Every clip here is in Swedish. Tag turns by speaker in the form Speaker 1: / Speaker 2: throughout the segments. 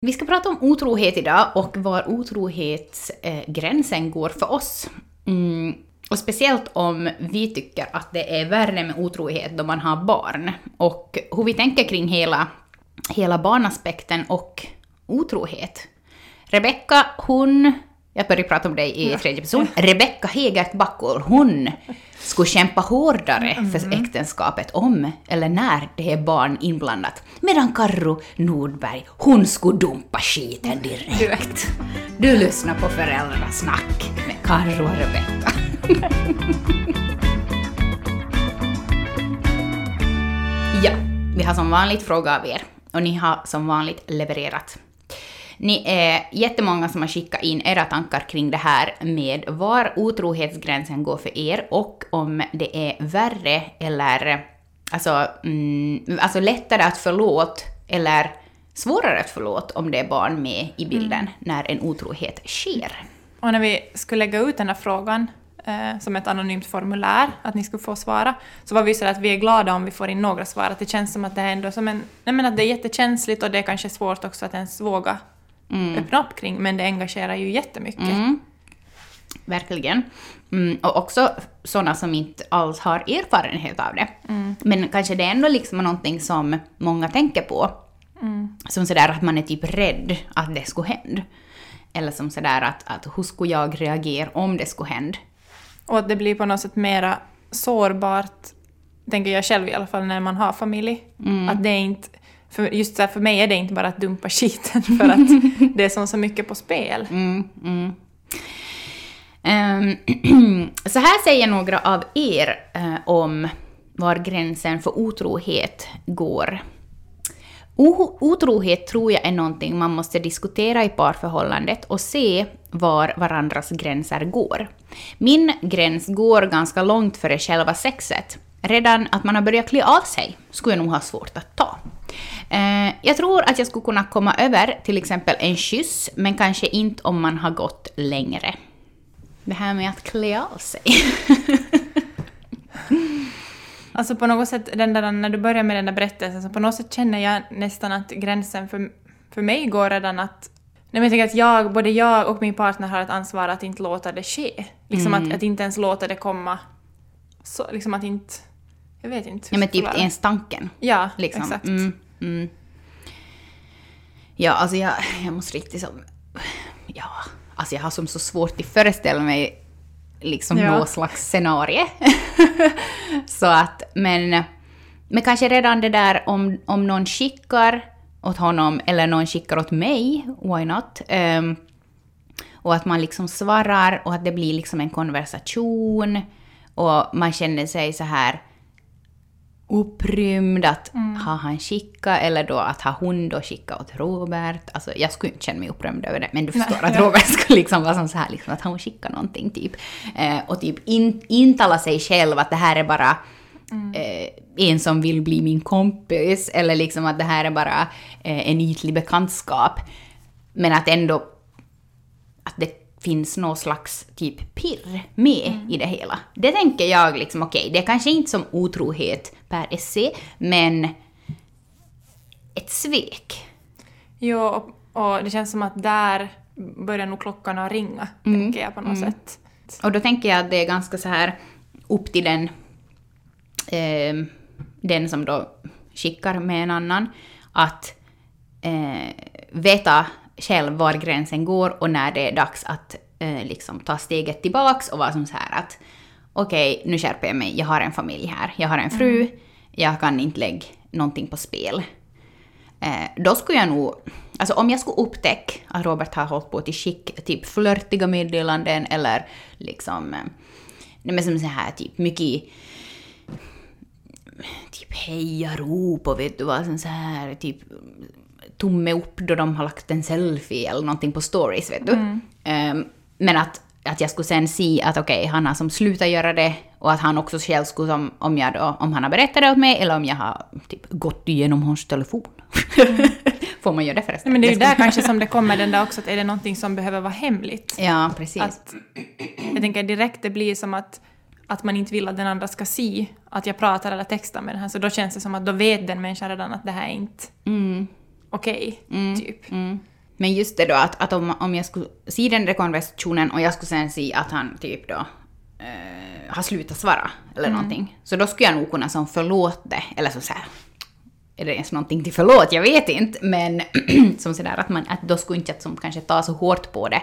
Speaker 1: Vi ska prata om otrohet idag och var otrohetsgränsen går för oss. Mm. Och speciellt om vi tycker att det är värre med otrohet då man har barn. Och hur vi tänker kring hela, hela barnaspekten och otrohet. Rebecka, hon... Jag börjar prata om dig i tredje person. Rebecka Hegert Backol, hon skulle kämpa hårdare för
Speaker 2: Mm.
Speaker 1: äktenskapet om eller när det är barn inblandat. Medan Karro Nordberg, hon skulle dumpa skiten direkt. Du lyssnar på Föräldrasnack med Karro och Rebecka. Ja, vi har som vanligt frågat av er och ni har som vanligt levererat. Ni är jättemånga som har skickat in era tankar kring det här med var otrohetsgränsen går för er och om det är värre eller alltså, mm, alltså lättare att förlåt eller svårare att förlåt om det är barn med i bilden när en otrohet sker.
Speaker 2: Och när vi skulle lägga ut den här frågan eh, som ett anonymt formulär, att ni skulle få svara, så var vi så att vi är glada om vi får in några svar. Att det känns som att det är ändå som en... Nej men att det är jättekänsligt och det är kanske svårt också att ens våga öppna upp kring, men det engagerar ju jättemycket.
Speaker 1: Mm. Verkligen. Mm, och också sådana som inte alls har erfarenhet av det. Men kanske det är ändå liksom någonting som många tänker på. Som sådär att man är typ rädd att det skulle hända. Eller som sådär att, att hur skulle jag reagera om det skulle hända?
Speaker 2: Och att det blir på något sätt mera sårbart, tänker jag själv i alla fall, när man har familj. Att det är inte... För just så här, för mig är det inte bara att dumpa skiten, för att det är som så mycket på spel.
Speaker 1: Mm, mm. Um, så här säger några av er uh, om var gränsen för otrohet går. O- otrohet tror jag är någonting man måste diskutera i parförhållandet och se var varandras gränser går. Min gräns går ganska långt före själva sexet. Redan att man har börjat klä av sig skulle jag nog ha svårt att ta. Eh, jag tror att jag skulle kunna komma över till exempel en kyss, men kanske inte om man har gått längre. Det här med att klä av sig.
Speaker 2: Alltså på något sätt, den där, när du börjar med den där berättelsen, så på något sätt känner jag nästan att gränsen för, för mig går redan att... Nej, men jag tänker att jag, både jag och min partner har ett ansvar att inte låta det ske. Liksom att, att inte ens låta det komma. Så, liksom att inte... Jag vet inte.
Speaker 1: Ja, men typ ens tanken.
Speaker 2: Ja,
Speaker 1: Liksom.
Speaker 2: exakt.
Speaker 1: Mm, mm. Ja, alltså jag, jag måste riktigt som... Ja, alltså jag har som så svårt att föreställa mig liksom
Speaker 2: Ja.
Speaker 1: något slags scenario. så att, men... Men kanske redan det där om, om någon skickar åt honom eller någon skickar åt mig, why not? Ehm, och att man liksom svarar och att det blir liksom en konversation och man känner sig så här upprymd att har han skickat eller då att har hon då skickat åt Robert. Alltså jag skulle inte känna mig upprymd över det men du förstår att Robert skulle liksom vara som så här liksom att har hon skickat någonting typ. Eh, och typ in, intala sig själv att det här är bara eh, en som vill bli min kompis eller liksom att det här är bara eh, en ytlig bekantskap. Men att ändå att det finns någon slags typ pirr med i det hela. Det tänker jag liksom, okej, det är kanske inte som otrohet per se, men ett svek.
Speaker 2: Jo, och, och det känns som att där börjar nog klockorna ringa, tänker jag på något sätt.
Speaker 1: Och då tänker jag att det är ganska så här upp till den, eh, den som då skickar med en annan, att eh, veta själv var gränsen går och när det är dags att eh, liksom ta steget tillbaks och vara som så här att okej, nu skärper jag mig, jag har en familj här, jag har en fru, jag kan inte lägga någonting på spel. Eh, då skulle jag nog, alltså om jag skulle upptäcka att Robert har hållit på till skick, typ flörtiga meddelanden eller liksom, eh, nej men som så här typ mycket typ hejarop och vet du vad, så här typ tumme upp då de har lagt en selfie eller någonting på stories, vet du. Ehm, men att, att jag skulle sen se att okej, han har som slutat göra det och att han också själv skulle som, om jag då, om han har berättat det åt mig eller om jag har typ gått igenom hans telefon. Får man göra det förresten?
Speaker 2: Nej, men det är ju där kanske som det kommer den där också, att är det någonting som behöver vara hemligt?
Speaker 1: Ja, precis.
Speaker 2: Att, jag tänker direkt det blir som att, att man inte vill att den andra ska se att jag pratar eller textar med den här, så då känns det som att då vet den människan redan att det här är inte...
Speaker 1: Mm.
Speaker 2: okej,
Speaker 1: Mm.
Speaker 2: typ.
Speaker 1: Men just det då att, att om, om jag skulle se den där konversationen och jag skulle sen se att han typ då eh, har slutat svara eller någonting. Så då skulle jag nog kunna som förlåt det, eller så, så här, är det ens någonting till förlåt? Jag vet inte. Men som sådär att man, att då skulle inte jag som kanske ta så hårt på det.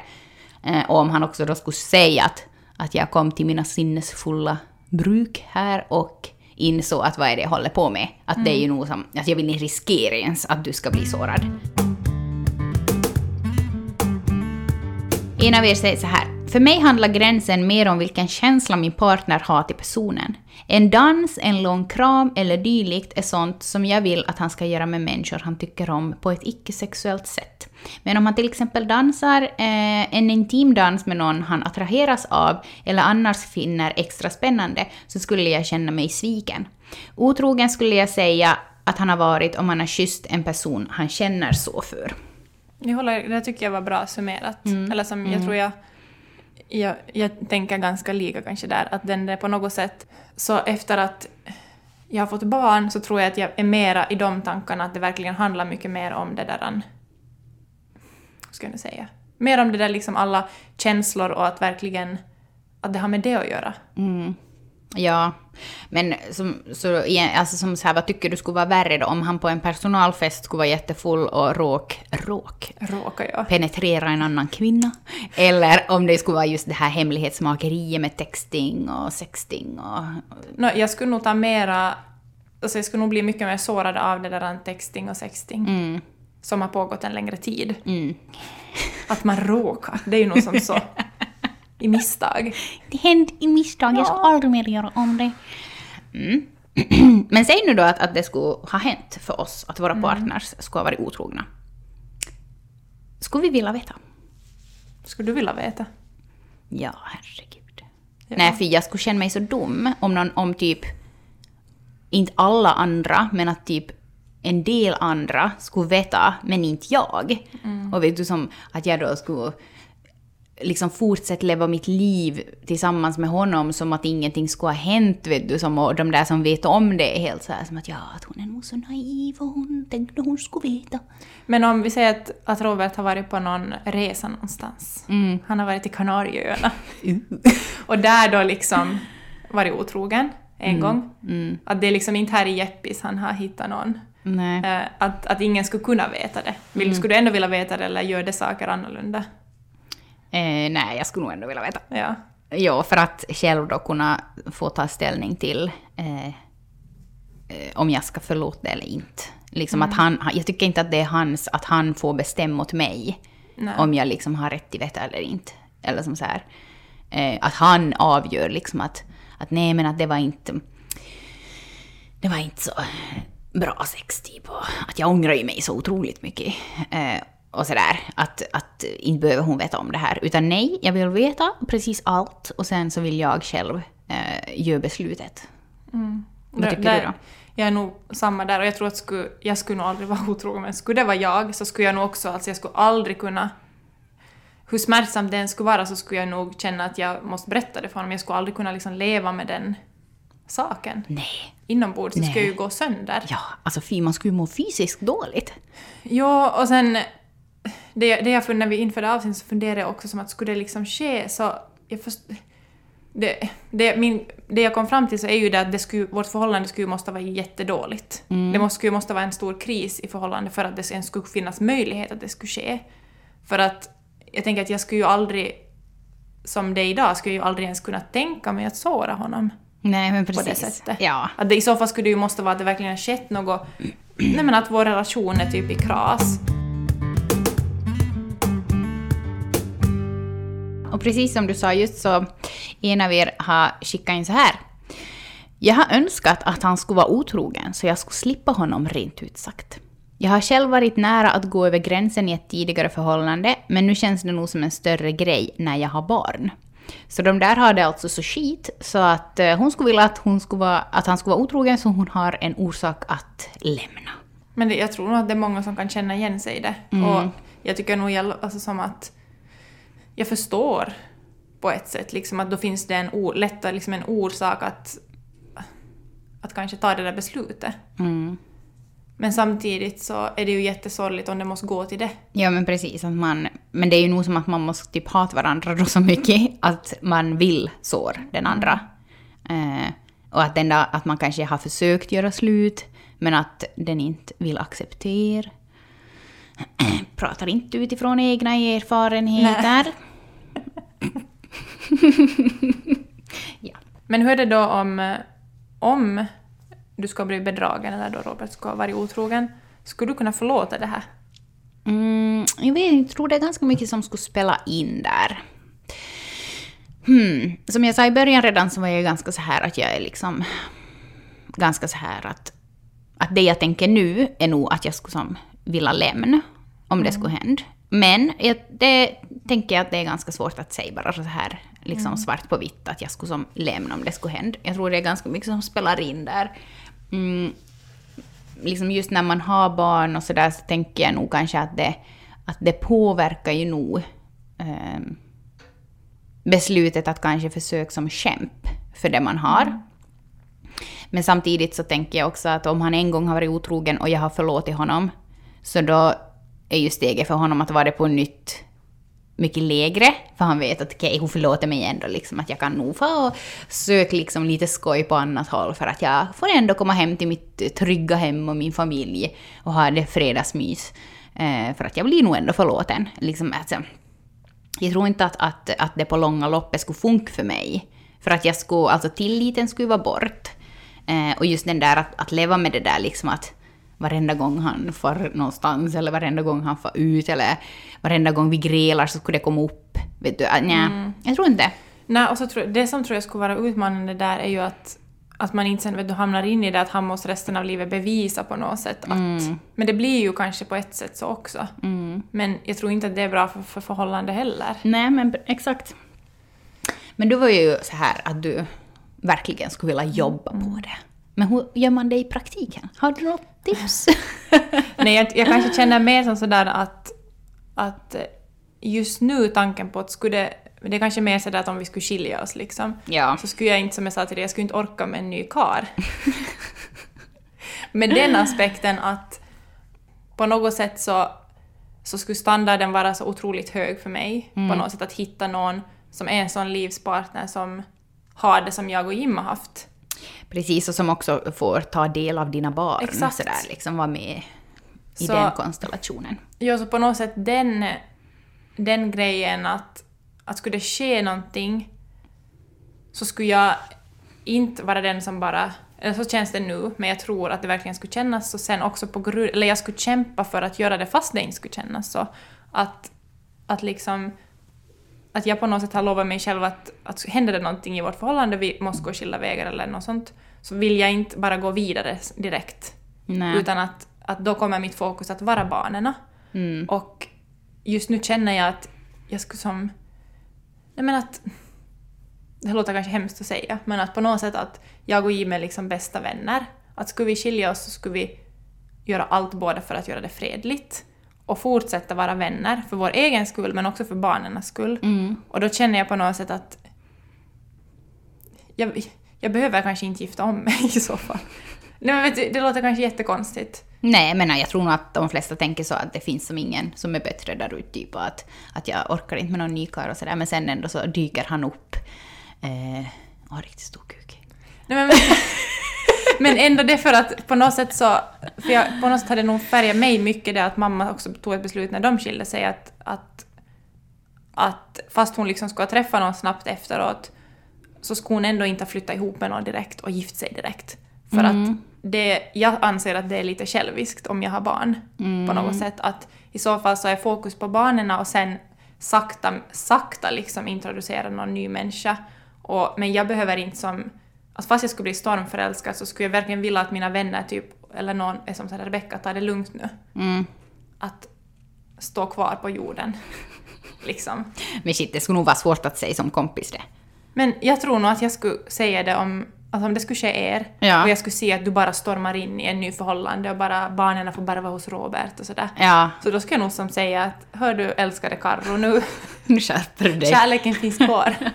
Speaker 1: Eh, och om han också då skulle säga att, att jag kom till mina sinnesfulla bruk här och insåg att vad är det jag håller på med. Att det är ju nog som, att jag vill inte riskera ens att du ska bli sårad. En av er säger så här. För mig handlar gränsen mer om vilken känsla min partner har till personen. En dans, en lång kram eller dylikt är sånt som jag vill att han ska göra med människor han tycker om på ett icke-sexuellt sätt. Men om han till exempel dansar eh, en intim dans med någon han attraheras av eller annars finner extra spännande så skulle jag känna mig sviken. Otrogen skulle jag säga att han har varit om han har kysst en person han känner så för.
Speaker 2: Jag håller, det tycker jag var bra summerat.
Speaker 1: Mm.
Speaker 2: Eller som jag tror jag, jag... Jag tänker ganska lika kanske där, att den är på något sätt... Så efter att jag har fått barn så tror jag att jag är mera i de tankarna att det verkligen handlar mycket mer om det där... Vad ska jag nu säga? Mer om det där liksom alla känslor och att verkligen... Att det har med det att göra.
Speaker 1: Mm. Ja, men som, så, alltså som så här, vad tycker du skulle vara värre då? Om han på en personalfest skulle vara jättefull och råk, råk,
Speaker 2: Råkar jag.
Speaker 1: penetrera en annan kvinna? Eller om det skulle vara just det här hemlighetsmakeriet med texting och sexting och...
Speaker 2: Nå, jag skulle nog ta mera... Alltså jag skulle nog bli mycket mer sårad av det där texting och sexting.
Speaker 1: Mm,
Speaker 2: Som har pågått en längre tid.
Speaker 1: mm.
Speaker 2: Att man råkar, det är ju nog som så. I misstag.
Speaker 1: Det hände i misstag, jag ska aldrig mer göra om det. Mm. Men säg nu då att, att det skulle ha hänt för oss att våra partners skulle ha varit otrogna. Skulle vi vilja veta?
Speaker 2: Skulle du vilja veta?
Speaker 1: Ja, herregud.
Speaker 2: Ja.
Speaker 1: Nej, för jag skulle känna mig så dum om någon, om typ, inte alla andra, men att typ en del andra skulle veta, men inte jag. Och vet du, som att jag då skulle liksom fortsätta leva mitt liv tillsammans med honom som att ingenting skulle ha hänt, vet du, som, och de där som vet om det är helt så här som att ja, att hon är nog så naiv och hon tänkte hon skulle veta.
Speaker 2: Men om vi säger att, att Robert har varit på någon resa någonstans.
Speaker 1: Mm.
Speaker 2: Han har varit i Kanarieöarna. Och där då liksom varit otrogen en gång.
Speaker 1: Mm.
Speaker 2: Att det är liksom inte här i Jeppis han har hittat någon.
Speaker 1: Nej.
Speaker 2: Eh, att, att ingen skulle kunna veta det. Vill,
Speaker 1: Mm.
Speaker 2: Skulle du ändå vilja veta det eller gör det saker annorlunda?
Speaker 1: Eh, nej, jag skulle nog ändå vilja veta.
Speaker 2: Ja.
Speaker 1: Ja, för att själv då kunna få ta ställning till eh, eh, om jag ska förlåta det eller inte. Liksom att han, han- jag tycker inte att det är hans, att han får bestämma åt mig
Speaker 2: Nej.
Speaker 1: om jag liksom har rätt till detta eller inte. Eller som så här, eh, att han avgör liksom att, att nej men att det var inte, det var inte så bra sex typ och att jag ångrar ju mig så otroligt mycket. Eh, och sådär, att, att inte behöver hon veta om det här. Utan nej, jag vill veta precis allt och sen så vill jag själv eh, göra beslutet. Vad tycker
Speaker 2: Där-
Speaker 1: du då?
Speaker 2: Jag är nog samma där och jag tror att skulle, jag skulle nog aldrig vara otrogen men skulle det vara jag så skulle jag nog också, alltså jag skulle aldrig kunna hur smärtsamt det än skulle vara så skulle jag nog känna att jag måste berätta det för honom. Jag skulle aldrig kunna liksom leva med den saken.
Speaker 1: Nej.
Speaker 2: Inombords så
Speaker 1: Nej.
Speaker 2: skulle jag ju gå sönder.
Speaker 1: Ja, alltså fy, man skulle ju må fysiskt dåligt.
Speaker 2: Ja, och sen det, det jag när vi inför det avsnittet så funderar jag också som att skulle det liksom ske så... Jag först, det, det, min, det jag kom fram till så är ju det att det skulle, vårt förhållande skulle måste vara jättedåligt. Det måste, skulle måste vara en stor kris i förhållande för att det ens skulle finnas möjlighet att det skulle ske. För att jag tänker att jag skulle ju aldrig, som det är idag, skulle jag ju aldrig ens kunna tänka mig att såra honom.
Speaker 1: Nej, men
Speaker 2: På
Speaker 1: precis.
Speaker 2: det sättet.
Speaker 1: Ja.
Speaker 2: Att det, I så fall skulle det ju måste vara att det verkligen har skett något, nej men att vår relation är typ i kras.
Speaker 1: Och precis som du sa just så, en av er har skickat in så här. Jag har önskat att han skulle vara otrogen så jag skulle slippa honom rent ut sagt. Jag har själv varit nära att gå över gränsen i ett tidigare förhållande, men nu känns det nog som en större grej när jag har barn. Så de där har det alltså så skit så att eh, hon skulle vilja att, hon skulle vara, att han skulle vara otrogen så hon har en orsak att lämna.
Speaker 2: Men det, jag tror nog att det är många som kan känna igen sig i det. Och jag tycker nog alltså som att jag förstår på ett sätt liksom att då finns det en o, lättare liksom en orsak att, att kanske ta det där beslutet.
Speaker 1: Mm.
Speaker 2: Men samtidigt så är det ju jättesorgligt om det måste gå till det.
Speaker 1: Ja men precis, att man, men det är ju nog som att man måste typ hata varandra då så mycket att man vill sår den andra. Eh, och att, den där, att man kanske har försökt göra slut men att den inte vill acceptera. Pratar inte utifrån egna erfarenheter. ja.
Speaker 2: Men hur är det då om, om du ska bli bedragen eller då Robert ska varit otrogen? Skulle du kunna förlåta det här?
Speaker 1: Mm, jag, vet, jag tror det är ganska mycket som skulle spela in där. Hmm. Som jag sa i början redan så var jag ganska så här att jag är liksom... Ganska så här att... Att det jag tänker nu är nog att jag skulle som vilja lämna om det skulle hända. Men jag, det tänker jag att det är ganska svårt att säga bara så här liksom svart på vitt att jag skulle som lämna om det skulle hända. Jag tror det är ganska mycket som spelar in där. Mm, liksom just när man har barn och sådär så tänker jag nog kanske att det, att det påverkar ju nog eh, beslutet att kanske försöka som kämp för det man har. Men samtidigt så tänker jag också att om han en gång har varit otrogen och jag har förlåtit honom, så då är ju steget för honom att vara det på nytt mycket lägre. För han vet att okej, okay, hon förlåter mig ändå, liksom att jag kan nog få söka liksom lite skoj på annat håll för att jag får ändå komma hem till mitt trygga hem och min familj och ha det fredagsmys. Eh, för att jag blir nog ändå förlåten. Liksom, alltså, jag tror inte att, att, att det på långa loppet skulle funka för mig. För att jag skulle, alltså tilliten skulle vara bort. Eh, och just den där att, att leva med det där liksom att varenda gång han far någonstans eller varenda gång han far ut eller varenda gång vi grälar så skulle det komma upp. Vet du, äh, nja,
Speaker 2: Mm.
Speaker 1: jag tror inte.
Speaker 2: Nej, och så tror, det som tror jag skulle vara utmanande där är ju att, att man inte sen vet du, hamnar in i det att han måste resten av livet bevisa på något sätt att... Men det blir ju kanske på ett sätt så också. Men jag tror inte att det är bra för, för förhållande heller.
Speaker 1: Nej, men exakt. Men du var ju så här att du verkligen skulle vilja jobba på det. Men hur gör man det i praktiken? Har du något tips?
Speaker 2: Nej, jag, jag kanske känner mer som sådär att, att just nu tanken på att skulle det... Är kanske mer sådär att om vi skulle skilja oss liksom.
Speaker 1: ja.
Speaker 2: så skulle jag inte, som jag sa till dig, jag skulle inte orka med en ny kar. med den aspekten att på något sätt så, så skulle standarden vara så otroligt hög för mig. På något sätt att hitta någon som är en sån livspartner som har det som jag och Jim har haft.
Speaker 1: Precis, och som också får ta del av dina barn.
Speaker 2: Exakt.
Speaker 1: Sådär, liksom vara med i
Speaker 2: Så-
Speaker 1: den konstellationen.
Speaker 2: Ja, så på något sätt den, den grejen att, att skulle det ske någonting så skulle jag inte vara den som bara... Eller så känns det nu, men jag tror att det verkligen skulle kännas så sen också på grund... Eller jag skulle kämpa för att göra det fast det inte skulle kännas så. Att, att liksom... Att jag på något sätt har lovat mig själv att, att händer det någonting i vårt förhållande, vi måste gå skilda vägar eller något sånt, så vill jag inte bara gå vidare direkt.
Speaker 1: Nej.
Speaker 2: Utan att, att då kommer mitt fokus att vara barnen.
Speaker 1: Mm.
Speaker 2: Och just nu känner jag att jag skulle som... Nej men att... Det låter kanske hemskt att säga, men att på något sätt att jag och Jim är liksom bästa vänner. Att skulle vi skilja oss så skulle vi göra allt både för att göra det fredligt och fortsätta vara vänner för vår egen skull men också för barnens skull.
Speaker 1: Mm.
Speaker 2: Och då känner jag på något sätt att jag, jag behöver kanske inte gifta om mig i så fall. Nej, men vet du, det låter kanske jättekonstigt.
Speaker 1: Nej, men jag tror nog att de flesta tänker så att det finns som ingen som är bättre där ute, typ att, att jag orkar inte med någon ny karl och sådär, men sen ändå så dyker han upp eh, och riktigt stor kuk.
Speaker 2: Nej, men, men ändå det för att på något sätt så... För jag, på något sätt hade det nog färgat mig mycket det att mamma också tog ett beslut när de skilde sig att... att, att fast hon liksom skulle träffa någon snabbt efteråt så skulle hon ändå inte flytta ihop med någon direkt och gift sig direkt. För att det, jag anser att det är lite själviskt om jag har barn på något sätt. Att i så fall så är fokus på barnen och sen sakta, sakta liksom introducera någon ny människa. Och, men jag behöver inte som... Alltså fast jag skulle bli stormförälskad så skulle jag verkligen vilja att mina vänner typ, eller någon är som säger Rebecka, ta det lugnt nu.
Speaker 1: Mm.
Speaker 2: Att stå kvar på jorden. liksom.
Speaker 1: Men shit, det skulle nog vara svårt att säga som kompis det.
Speaker 2: Men jag tror nog att jag skulle säga det om, alltså om det skulle ske er
Speaker 1: Ja.
Speaker 2: och jag skulle se att du bara stormar in i en ny förhållande och bara barnen får bara vara hos Robert och sådär.
Speaker 1: Ja,
Speaker 2: Så då skulle jag nog som säga att hör du älskade Karro nu,
Speaker 1: nu skärper du dig.
Speaker 2: kärleken finns kvar.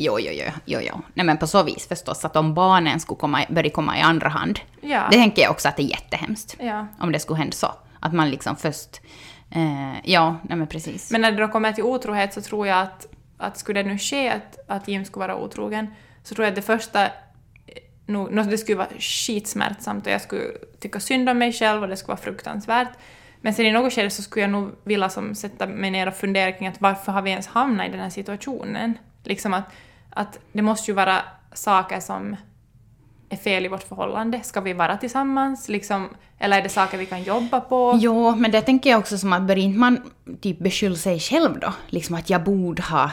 Speaker 1: Jo, jo, jo, jo, jo. Nej men på så vis förstås att om barnen skulle komma, börja komma i andra hand.
Speaker 2: Ja.
Speaker 1: Det tänker jag också att det är jättehemskt.
Speaker 2: Ja.
Speaker 1: Om det skulle hända så. Att man liksom först... Eh, ja, nej men precis.
Speaker 2: Men när det då kommer till otrohet så tror jag att, att skulle det nu ske att, att Jim skulle vara otrogen, så tror jag att det första eh, nog, nå, det skulle vara skitsmärtsamt och jag skulle tycka synd om mig själv och det skulle vara fruktansvärt. Men sen i något skede så skulle jag nog vilja som sätta mig ner och fundera kring att varför har vi ens hamnat i den här situationen? Liksom att, att det måste ju vara saker som är fel i vårt förhållande. Ska vi vara tillsammans? Liksom, eller är det saker vi kan jobba på?
Speaker 1: Jo, men det tänker jag också som att bör inte man typ beskylla sig själv då? Liksom att jag borde ha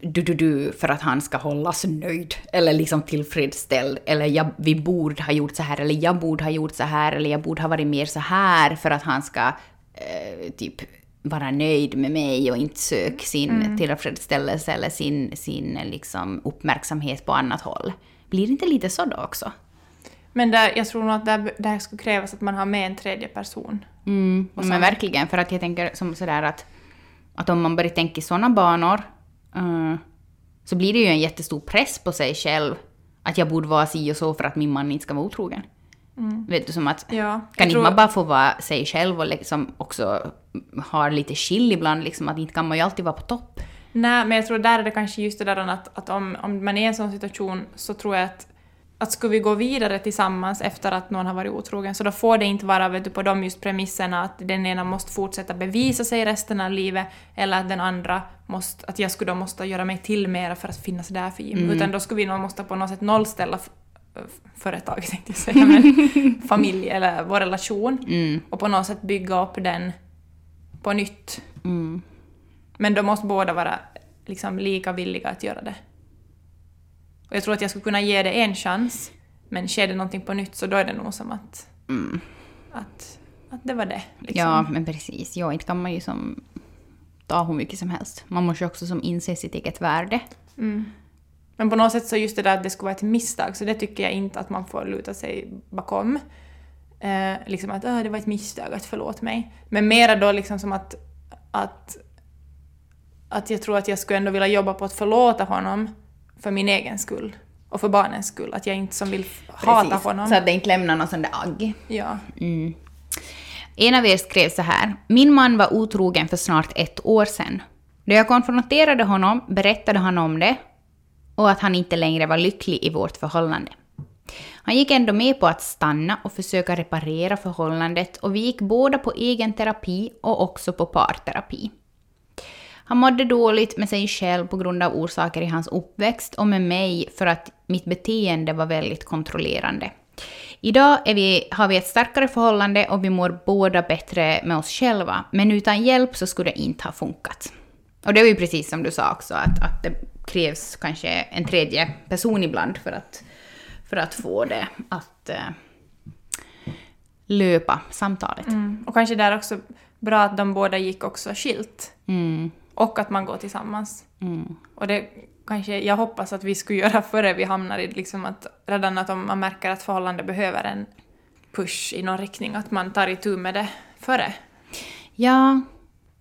Speaker 1: du-du-du för att han ska hållas nöjd eller liksom tillfredsställd. Eller jag, vi borde ha gjort så här, eller jag borde ha gjort så här, eller jag borde ha varit mer så här för att han ska eh, typ vara nöjd med mig och inte söka sin tillfredsställelse eller sin, sin liksom uppmärksamhet på annat håll. Blir det inte lite så då också?
Speaker 2: Men där, jag tror nog att där, där skulle krävas att man har med en tredje person.
Speaker 1: Mm,
Speaker 2: Och
Speaker 1: men verkligen, för att jag tänker som sådär att, att om man börjar tänka i sådana banor eh, så blir det ju en jättestor press på sig själv att jag borde vara si och så för att min man inte ska vara otrogen. Vet du, som att
Speaker 2: Ja,
Speaker 1: kan inte
Speaker 2: tror-
Speaker 1: man bara få vara sig själv och liksom också ha lite chill ibland, liksom att inte kan man ju alltid vara på topp.
Speaker 2: Nej, men jag tror där är det kanske just det där att, att om, om man är i en sån situation så tror jag att att skulle vi gå vidare tillsammans efter att någon har varit otrogen så då får det inte vara vet du, på de just premisserna att den ena måste fortsätta bevisa sig resten av livet eller att den andra måste, att jag skulle då måste göra mig till mera för att finnas där för Jim. Utan då skulle vi nog måste på något sätt nollställa f- f- företaget tänkte jag säga, men familj eller vår relation
Speaker 1: Mm.
Speaker 2: och på något sätt bygga upp den på nytt.
Speaker 1: Mm.
Speaker 2: Men då måste båda vara liksom lika villiga att göra det. Och jag tror att jag skulle kunna ge det en chans, men sker det någonting på nytt så då är det nog som att,
Speaker 1: Mm.
Speaker 2: att, att det var det. Liksom.
Speaker 1: Ja, men precis. Ja, inte kan man ju som ta hur mycket som helst. Man måste ju också som inse sitt eget värde.
Speaker 2: Mm. Men på något sätt så just det där att det skulle vara ett misstag, så det tycker jag inte att man får luta sig bakom. Eh, liksom att "Ah, det var ett misstag, att förlåt mig. Men mera då liksom som att, att, att jag tror att jag skulle ändå vilja jobba på att förlåta honom för min egen skull. Och för barnens skull. Att jag inte som vill hata
Speaker 1: Precis.
Speaker 2: honom.
Speaker 1: Så att det inte lämnar någon sån där agg.
Speaker 2: Ja.
Speaker 1: Mm. En av er skrev så här. Min man var otrogen för snart ett år sedan. Då jag konfronterade honom berättade han om det och att han inte längre var lycklig i vårt förhållande. Han gick ändå med på att stanna och försöka reparera förhållandet och vi gick båda på egen terapi och också på parterapi. Han mådde dåligt med sig själv på grund av orsaker i hans uppväxt och med mig för att mitt beteende var väldigt kontrollerande. Idag är vi, har vi ett starkare förhållande och vi mår båda bättre med oss själva, men utan hjälp så skulle det inte ha funkat. Och det var ju precis som du sa också, att, att det krävs kanske en tredje person ibland för att, för att få det att eh, löpa, samtalet.
Speaker 2: Mm. Och kanske där också bra att de båda gick också skilt.
Speaker 1: Mm,
Speaker 2: Och att man går tillsammans.
Speaker 1: mm.
Speaker 2: Och det kanske jag hoppas att vi skulle göra före vi hamnar i liksom att redan att om man märker att förhållande behöver en push i någon riktning, att man tar itu med det före.
Speaker 1: Ja,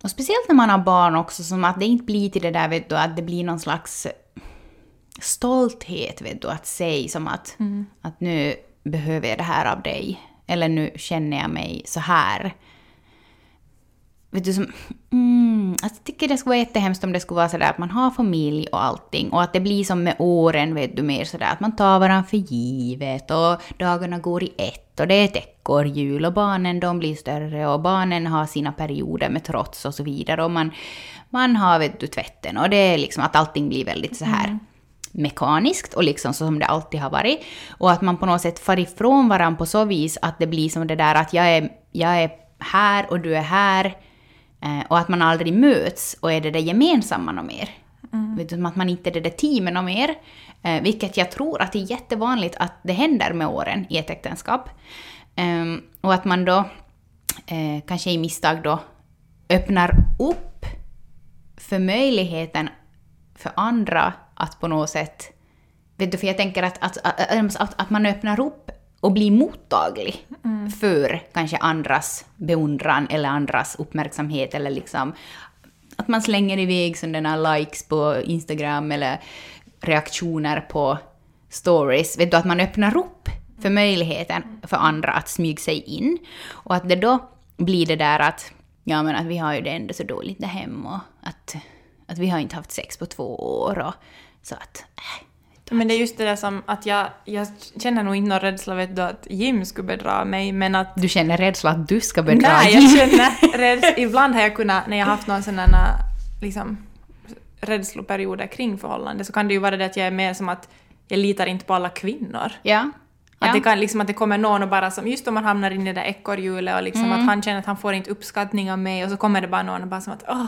Speaker 1: och speciellt när man har barn också, som att det inte blir till det där vet du, att det blir någon slags stolthet vet du, att säga som att, att nu behöver jag det här av dig. Eller nu känner jag mig så här. Vet du, som, mm, alltså jag tycker det skulle vara jättehemskt om det skulle vara sådär att man har familj och allting och att det blir som med åren, vet du, mer sådär att man tar varandra för givet och dagarna går i ett och det är ett ekorrhjul och barnen de blir större och barnen har sina perioder med trots och så vidare och man, man har, vet du, tvätten och det är liksom att allting blir väldigt så här mekaniskt och liksom så som det alltid har varit. Och att man på något sätt far ifrån varandra på så vis att det blir som det där att jag är, jag är här och du är här. Eh, och att man aldrig möts och är det det gemensamma något mer. Som att man inte är det där teamet något mer. Eh, vilket jag tror att det är jättevanligt att det händer med åren i ett äktenskap. Ehm, och att man då eh, kanske i misstag då öppnar upp för möjligheten för andra att på något sätt... Vet du, för jag tänker att, att, att, att man öppnar upp och blir mottaglig för kanske andras beundran eller andras uppmärksamhet eller liksom att man slänger iväg sådana likes på Instagram eller reaktioner på stories, vet du, att man öppnar upp för möjligheten för andra att smyga sig in. Och att det då blir det där att, ja men att vi har ju det ändå så dåligt där hemma och att, att vi har inte haft sex på två år och så att, äh,
Speaker 2: Men det är just det där som att jag, jag känner nog inte någon rädsla vet du, att Jim skulle bedra mig, men att...
Speaker 1: Du känner rädsla att du ska bedra
Speaker 2: Nej,
Speaker 1: Jim.
Speaker 2: jag känner rädsla. Ibland har jag kunnat, när jag haft någon sån där, liksom, rädsloperioder kring förhållande, så kan det ju vara det att jag är mer som att jag litar inte på alla kvinnor.
Speaker 1: Ja.
Speaker 2: Att,
Speaker 1: ja.
Speaker 2: det kan, liksom, att det kommer någon och bara som, just om man hamnar in i det där ekorrhjulet och liksom
Speaker 1: Mm.
Speaker 2: att han känner att han får inte uppskattning av mig och så kommer det bara någon och bara som att åh,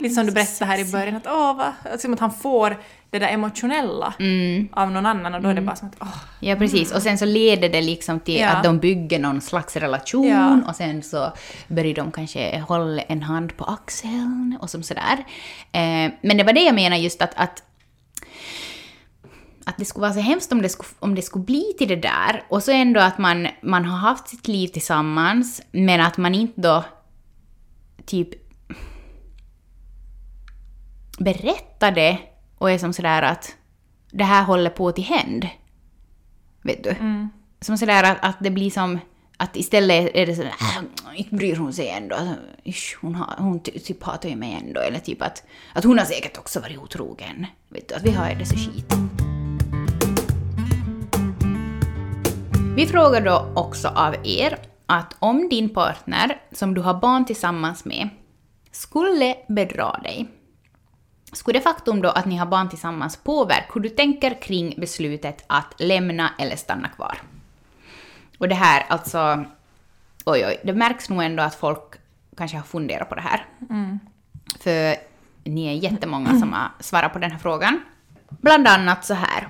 Speaker 2: lite som du berättade här i början att åh vad, som att han får det där emotionella
Speaker 1: Mm.
Speaker 2: av någon annan och då är det bara som att åh,
Speaker 1: Ja, precis. Och sen så leder det liksom till
Speaker 2: Ja.
Speaker 1: att de bygger någon slags relation
Speaker 2: Ja.
Speaker 1: och sen så börjar de kanske hålla en hand på axeln och som sådär. Eh, men det var det jag menar just att, att att det skulle vara så hemskt om det skulle, om det skulle bli till det där. Och så ändå att man, man har haft sitt liv tillsammans, men att man inte då typ berättar det och är som sådär att det här håller på till händ. Vet du? Som sådär att, att det blir som att istället är det sådär äh, inte bryr hon sig ändå. Alltså, isch, hon, har, hon ty- typ hatar ju mig ändå. Eller typ att, att hon har säkert också varit otrogen. Vet du, att vi har det så skit. Vi frågar då också av er att om din partner som du har barn tillsammans med skulle bedra dig, skulle det faktum då att ni har barn tillsammans påverka hur du tänker kring beslutet att lämna eller stanna kvar? Och det här, alltså... Oj, oj, det märks nog ändå att folk kanske har funderat på det här. För ni är jättemånga som har svarat på den här frågan. Bland annat så här.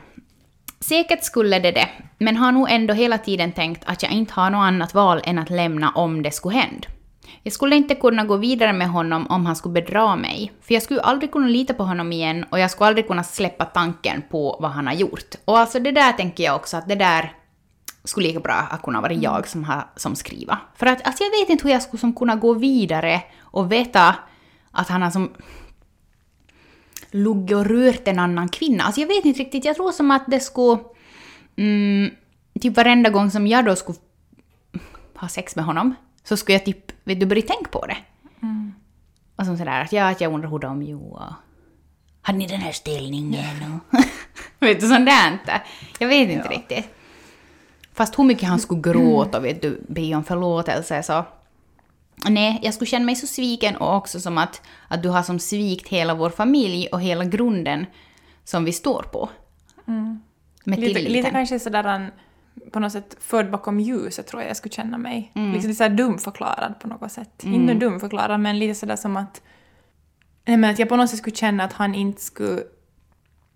Speaker 1: Säkert skulle det det, men har nog ändå hela tiden tänkt att jag inte har något annat val än att lämna om det skulle hända. Jag skulle inte kunna gå vidare med honom om han skulle bedra mig, för jag skulle aldrig kunna lita på honom igen och jag skulle aldrig kunna släppa tanken på vad han har gjort. Och alltså det där tänker jag också att det där skulle lika bra ha kunnat vara jag som, har, som skriva. För att alltså jag vet inte hur jag skulle som kunna gå vidare och veta att han har som luggit och rört en annan kvinna. Alltså jag vet inte riktigt, jag tror som att det skulle... Mm, typ varenda gång som jag då skulle ha sex med honom så skulle jag typ, vet du, börja tänka på det. Och som sådär att ja, att jag undrar hur de gjorde. Hade ni den här ställningen? Och vet du, sånt där inte. Jag vet inte riktigt. Fast hur mycket han skulle gråta och vet du, be om förlåtelse så... Nej, jag skulle känna mig så sviken och också som att, att du har som svikt hela vår familj och hela grunden som vi står på. Med
Speaker 2: lite, lite kanske sådär en, på något sätt förd bakom ljuset tror jag jag skulle känna mig.
Speaker 1: Mm.
Speaker 2: Liksom lite sådär dumförklarad på något sätt. Inte dumförklarad men lite sådär som att... Nej men att jag på något sätt skulle känna att han inte skulle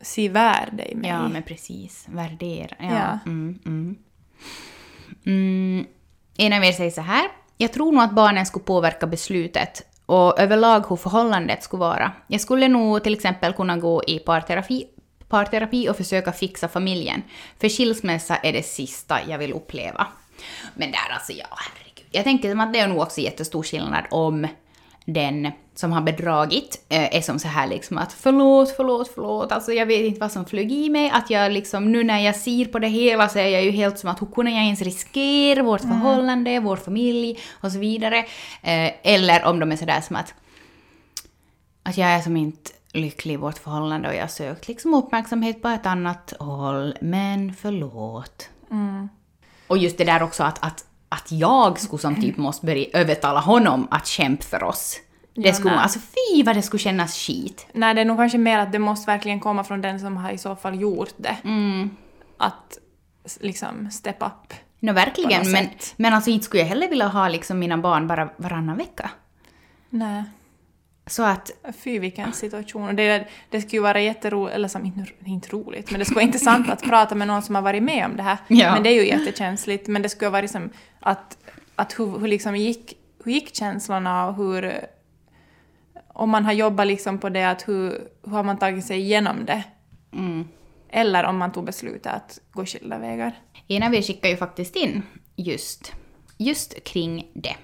Speaker 2: se värde i mig.
Speaker 1: Ja, men precis. Värdera. Ja.
Speaker 2: Ja.
Speaker 1: Mm, mm. Mm. En av er säger så här. Jag tror nog att barnen skulle påverka beslutet och överlag hur förhållandet skulle vara. Jag skulle nog till exempel kunna gå i parterapi, parterapi och försöka fixa familjen. För skilsmässa är det sista jag vill uppleva. Men där alltså, ja herregud. Jag tänker att det är nog också jättestor skillnad om den som har bedragit eh, är som så här liksom att förlåt, förlåt, förlåt, alltså jag vet inte vad som flög i mig, att jag liksom nu när jag ser på det hela så är jag ju helt som att hur kunde jag ens riskera vårt förhållande, vår familj och så vidare. Eh, eller om de är sådär som att att jag är som inte lycklig i vårt förhållande och jag har sökt liksom uppmärksamhet på ett annat håll, men förlåt. Och just det där också att, att, att jag skulle som typ måste börja övertala honom att kämpa för oss. Det
Speaker 2: Ja,
Speaker 1: skulle,
Speaker 2: nej.
Speaker 1: alltså fy vad det skulle kännas skit.
Speaker 2: Nej, det är nog kanske mer att det måste verkligen komma från den som har i så fall gjort det.
Speaker 1: Mm.
Speaker 2: Att liksom step up.
Speaker 1: No, verkligen, men,
Speaker 2: sätt.
Speaker 1: men alltså inte skulle jag heller vilja ha liksom mina barn bara varannan vecka.
Speaker 2: Nej.
Speaker 1: Så att,
Speaker 2: Fy vilken situation. Och det, det skulle ju vara jätteroligt, eller som, inte, inte roligt, men det skulle vara intressant att prata med någon som har varit med om det här.
Speaker 1: Ja.
Speaker 2: Men det är ju jättekänsligt. Men det skulle vara liksom att, att hur, hur, liksom gick, hur gick känslorna och hur... Om man har jobbat liksom på det, att hur, hur har man tagit sig igenom det?
Speaker 1: mm.
Speaker 2: Eller om man tog beslutet att gå skilda vägar.
Speaker 1: En av er skickade ju faktiskt in just, just kring det.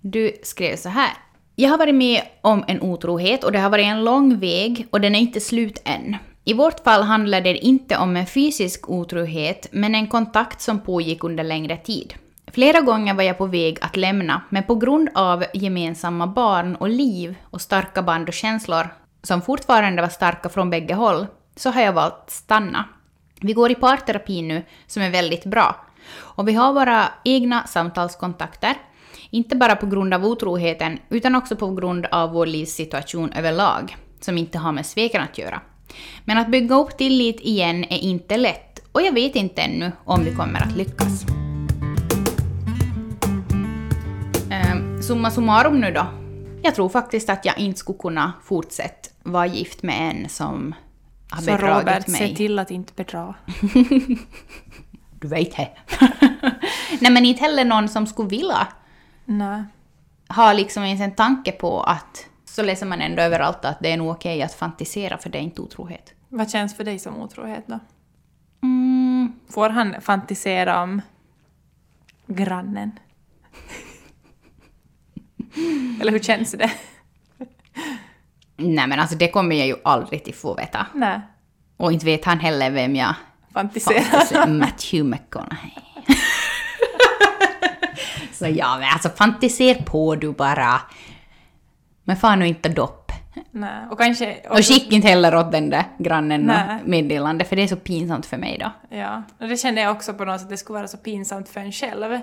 Speaker 1: Du skrev så här. Jag har varit med om en otrohet och det har varit en lång väg och den är inte slut än. I vårt fall handlade det inte om en fysisk otrohet, men en kontakt som pågick under längre tid. Flera gånger var jag på väg att lämna, men på grund av gemensamma barn och liv och starka band och känslor, som fortfarande var starka från bägge håll, så har jag valt att stanna. Vi går i parterapi nu, som är väldigt bra. Och vi har våra egna samtalskontakter, inte bara på grund av otroheten, utan också på grund av vår livssituation överlag, som inte har med sveken att göra. Men att bygga upp tillit igen är inte lätt, och jag vet inte ännu om vi kommer att lyckas. Um, summa summarum nu då. Jag tror faktiskt att jag inte skulle kunna fortsätta vara gift med en som har
Speaker 2: Så
Speaker 1: bedragit
Speaker 2: Robert,
Speaker 1: mig.
Speaker 2: se till att inte bedra.
Speaker 1: Du vet det. Nej men inte heller någon som skulle vilja
Speaker 2: Nej.
Speaker 1: ha liksom ens en tanke på att så läser man ändå överallt att det är nog okej att fantisera för det är inte otrohet.
Speaker 2: Vad känns för dig som otrohet då?
Speaker 1: Mm,
Speaker 2: Får han fantisera om grannen? Eller hur känns det?
Speaker 1: nej men alltså det kommer jag ju aldrig till få veta.
Speaker 2: Nej.
Speaker 1: Och inte vet han heller vem jag
Speaker 2: Fantisera.
Speaker 1: fantiserar. Matthew McConaughey. Så ja men alltså fantiser på du bara. Men fan nu inte dopp.
Speaker 2: Nej. Och kanske...
Speaker 1: Och skicka inte heller åt den där grannen och meddelande för det är så pinsamt för mig då.
Speaker 2: Ja, och det kände jag också på något sätt, det skulle vara så pinsamt för en själv.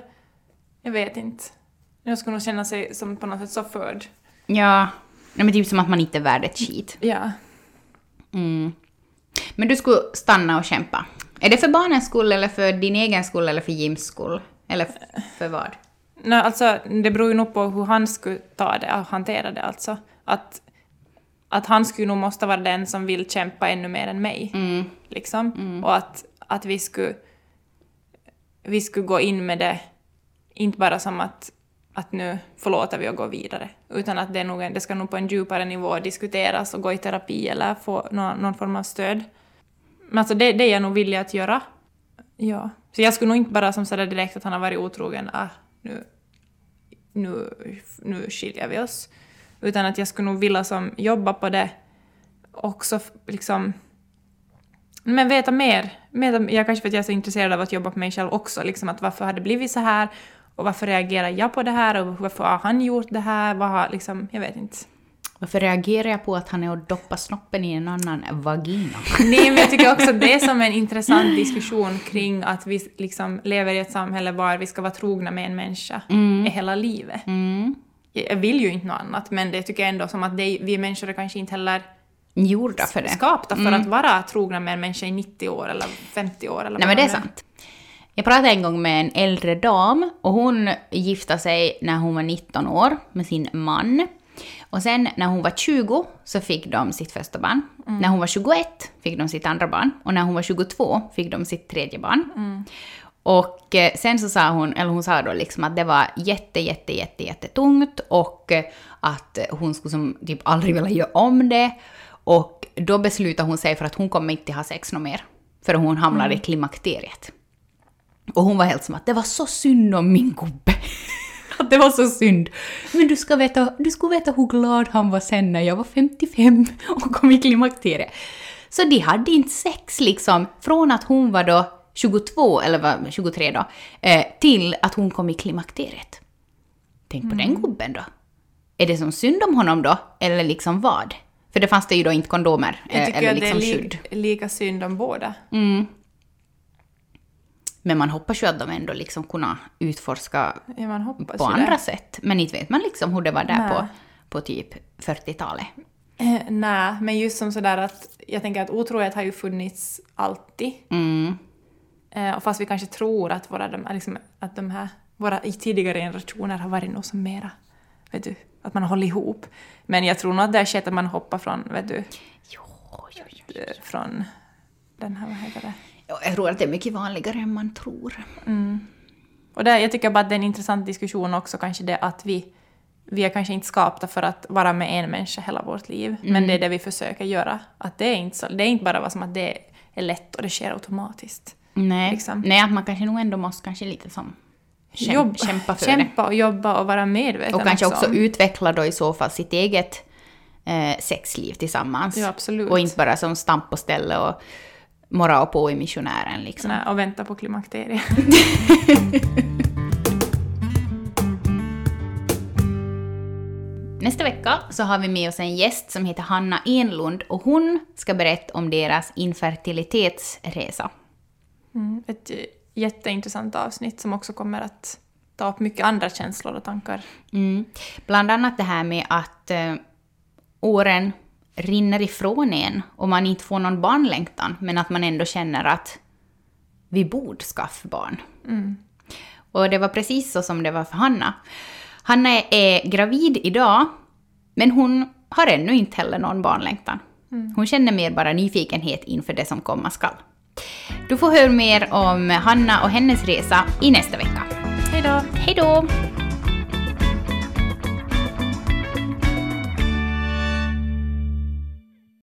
Speaker 2: Jag vet inte. Jag skulle nog känna sig som på något sätt så förd.
Speaker 1: Ja, men typ som att man inte är värd ett skit.
Speaker 2: Ja.
Speaker 1: Mm. Men du skulle stanna och kämpa. Är det för barnens skull eller för din egen skull eller för Jims skull? Eller för vad?
Speaker 2: Nej, alltså, det beror ju nog på hur han skulle ta det och hantera det alltså. Att, att han skulle nog måste vara den som vill kämpa ännu mer än mig.
Speaker 1: Mm.
Speaker 2: Liksom. Och att, att vi skulle vi skulle gå in med det, inte bara som att, att nu förlåter vi och går vidare, utan att det, nog, det ska nog på en djupare nivå diskuteras och gå i terapi eller få någon, någon form av stöd. Men alltså det, det är jag nog villig att göra. Ja. Så jag skulle nog inte bara som sådär direkt att han har varit otrogen, ah, nu, nu, nu skiljer vi oss. Utan att jag skulle nog vilja som jobba på det också liksom men veta mer. Veta, jag kanske för att jag är så intresserad av att jobba på mig själv också. Liksom att varför har det blivit så här? Och varför reagerar jag på det här? Och varför har han gjort det här? Vad har, liksom, jag vet inte.
Speaker 1: Varför reagerar jag på att han är och doppar snoppen i en annan vagina?
Speaker 2: Nej, men jag tycker också det är som en intressant diskussion kring att vi liksom lever i ett samhälle var vi ska vara trogna med en människa i hela livet.
Speaker 1: Mm.
Speaker 2: Jag vill ju inte något annat, men det tycker jag ändå som att det, vi människor är kanske inte heller
Speaker 1: Gjorda för det.
Speaker 2: skapta för att vara trogna med en människa i 90 år eller 50 år. Eller
Speaker 1: Nej men det är sant. Jag pratade en gång med en äldre dam och hon gifte sig när hon var 19 år med sin man. Och sen när hon var 20 så fick de sitt första barn. När hon var 21 fick de sitt andra barn. Och när hon var 22 fick de sitt tredje barn. Och eh, sen så sa hon, eller hon sa då liksom att det var jätte, jätte, jätte, jättetungt och eh, att hon skulle som typ aldrig vilja göra om det. Och då beslutade hon sig för att hon kommer inte ha sex något mer. För hon hamnade i klimakteriet. Och hon var helt som att det var så synd om min gubbe. att det var så synd. Men du ska, veta, du ska veta hur glad han var sen när jag var 55 och kom i klimakteriet. Så de hade inte sex liksom från att hon var då 22, eller var 23 då, eh, till att hon kom i klimakteriet. Tänk på den gubben då. Är det som synd om honom då? Eller liksom vad? För det fanns det ju då inte kondomer
Speaker 2: Jag
Speaker 1: eh,
Speaker 2: tycker
Speaker 1: eller
Speaker 2: att det
Speaker 1: liksom
Speaker 2: är
Speaker 1: skydd.
Speaker 2: li lika synd om båda.
Speaker 1: Mm. Men man hoppas ju att de ändå liksom kunna utforska
Speaker 2: Ja,
Speaker 1: på andra
Speaker 2: det.
Speaker 1: sätt. Men inte vet man liksom hur det var där på, på typ 40-talet.
Speaker 2: Eh, nej, men just som sådär att jag tänker att otrohet har ju funnits alltid.
Speaker 1: Mm.
Speaker 2: Eh, och fast vi kanske tror att, våra, de, liksom, att de här, våra tidigare generationer har varit nog som mera, vet du, att man har hållit ihop. Men jag tror nog att det har skett att man hoppar från, vet du,
Speaker 1: Jo, jo, jo.
Speaker 2: eh, från den här, vad heter det?
Speaker 1: Ja, Jag tror att det är mycket vanligare än man tror.
Speaker 2: Och där, jag tycker bara att det är en intressant diskussion också, kanske det att vi, vi är kanske inte skapta för att vara med en människa hela vårt liv, men det är det vi försöker göra. Att det är inte, så, det är inte bara som att det är lätt och det sker automatiskt.
Speaker 1: Nej,
Speaker 2: Liksom.
Speaker 1: Nej att man kanske nog ändå måste kanske lite som käm,
Speaker 2: Jobb-
Speaker 1: kämpa för det.
Speaker 2: kämpa och jobba och vara medveten
Speaker 1: Och kanske också
Speaker 2: om.
Speaker 1: utveckla då i så fall sitt eget eh, sexliv tillsammans.
Speaker 2: Ja, absolut.
Speaker 1: Och inte bara som stamp på ställe och morra på i missionären liksom.
Speaker 2: Nej, och vänta på klimakteriet.
Speaker 1: Nästa vecka så har vi med oss en gäst som heter Hanna Enlund och hon ska berätta om deras infertilitetsresa.
Speaker 2: Mm, ett jätteintressant avsnitt som också kommer att ta upp mycket andra känslor och tankar.
Speaker 1: Mm. Bland annat det här med att eh, åren rinner ifrån en och man inte får någon barnlängtan, men att man ändå känner att vi borde skaffa barn.
Speaker 2: Mm.
Speaker 1: Och det var precis så som det var för Hanna. Hanna är, är gravid idag, men hon har ännu inte heller någon barnlängtan. Hon känner mer bara nyfikenhet inför det som komma skall. Du får höra mer om Hanna och hennes resa i nästa vecka.
Speaker 2: Hej då!
Speaker 1: Hej då!